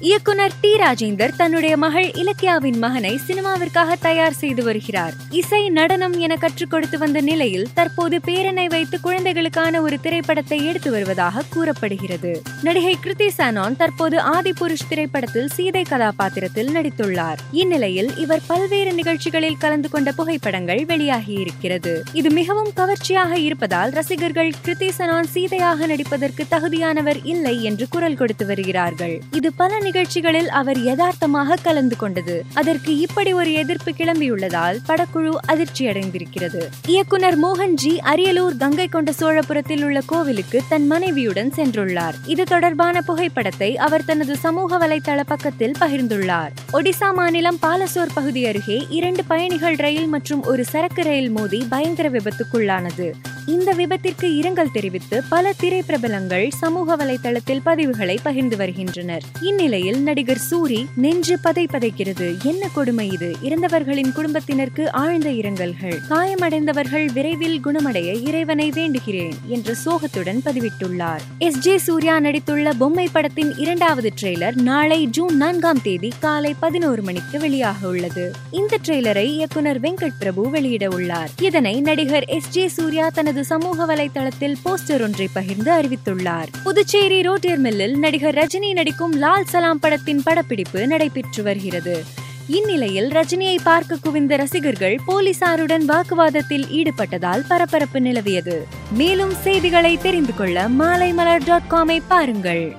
இயக்குனர் டி ராஜேந்தர் தன்னுடைய மகள் இலக்கியாவின் மகனை சினிமாவிற்காக தயார் செய்து வருகிறார். இசை நடனம் என கற்றுக் கொடுத்து வந்த நிலையில் தற்போது பேரனை வைத்து குழந்தைகளுக்கான ஒரு திரைப்படத்தை எடுத்து வருவதாக கூறப்படுகிறது. நடிகை கிருத்தி சானான் தற்போது ஆதிபுருஷ் திரைப்படத்தில் சீதை கதாபாத்திரத்தில் நடித்துள்ளார். இந்நிலையில் இவர் பல்வேறு நிகழ்ச்சிகளில் கலந்து கொண்ட புகைப்படங்கள் வெளியாகியிருக்கிறது இது மிகவும் கவர்ச்சியாக இருப்பதால் ரசிகர்கள் கிருத்தி சனான் சீதையாக நடிப்பதற்கு தகுதியானவர் இல்லை என்று குரல் கொடுத்து வருகிறார்கள். இது பல நிகழ்ச்சிகளில் அவர் யதார்த்தமாக கலந்து கொண்டது. அதற்கு இப்படி ஒரு எதிர்ப்பு கிளம்பியுள்ளதால் படக்குழு அதிர்ச்சியடைந்திருக்கிறது. இயக்குனர் மோகன்ஜி அரியலூர் கங்கை கொண்ட சோழபுரத்தில் உள்ள கோவிலுக்கு தன் மனைவியுடன் சென்றுள்ளார். இது தொடர்பான புகைப்படத்தை அவர் தனது சமூக வலைதள பக்கத்தில் பகிர்ந்துள்ளார். ஒடிசா மாநிலம் பாலசோர் பகுதி அருகே இரண்டு பயணிகள் ரயில் மற்றும் ஒரு சரக்கு ரயில் மோதி பயங்கர விபத்துக்குள்ளானது. இந்த விபத்திற்கு இரங்கல் தெரிவித்து பல திரைப்பிரபலங்கள் சமூக வலைதளத்தில் பதிவுகளை பகிர்ந்து வருகின்றனர். இந்நிலையில் நடிகர் சூரி நெஞ்சு பதை பதைக்கிறது. என்ன கொடுமை இது? இறந்தவர்களின் குடும்பத்தினருக்கு ஆழ்ந்த இரங்கல்கள். காயமடைந்தவர்கள் விரைவில் குணமடைய இறைவனை வேண்டுகிறேன் என்ற சோகத்துடன் பதிவிட்டுள்ளார். எஸ். ஜே. சூர்யா நடித்துள்ள பொம்மை படத்தின் இரண்டாவது ட்ரெய்லர் நாளை ஜூன் நான்காம் தேதி காலை பதினோரு மணிக்கு வெளியாக உள்ளது. இந்த ட்ரெய்லரை இயக்குனர் வெங்கட் பிரபு வெளியிட உள்ளார். இதனை நடிகர் எஸ். ஜே. சூர்யா தனது தனது சமூக வலைதளத்தில் போஸ்டர் ஒன்றை பகிர்ந்து அறிவித்துள்ளார். புதுச்சேரி ரோட்டியர் மில்லில் நடிகர் ரஜினி நடிக்கும் லால் சலாம் படத்தின் படப்பிடிப்பு நடைபெற்று வருகிறது. இந்நிலையில் ரஜினியை பார்க்க குவிந்த ரசிகர்கள் போலீசாருடன் வாக்குவாதத்தில் ஈடுபட்டதால் பரபரப்பு நிலவியது. மேலும் செய்திகளை தெரிந்து கொள்ள மாலைமலர் டாட் காமை பாருங்கள்.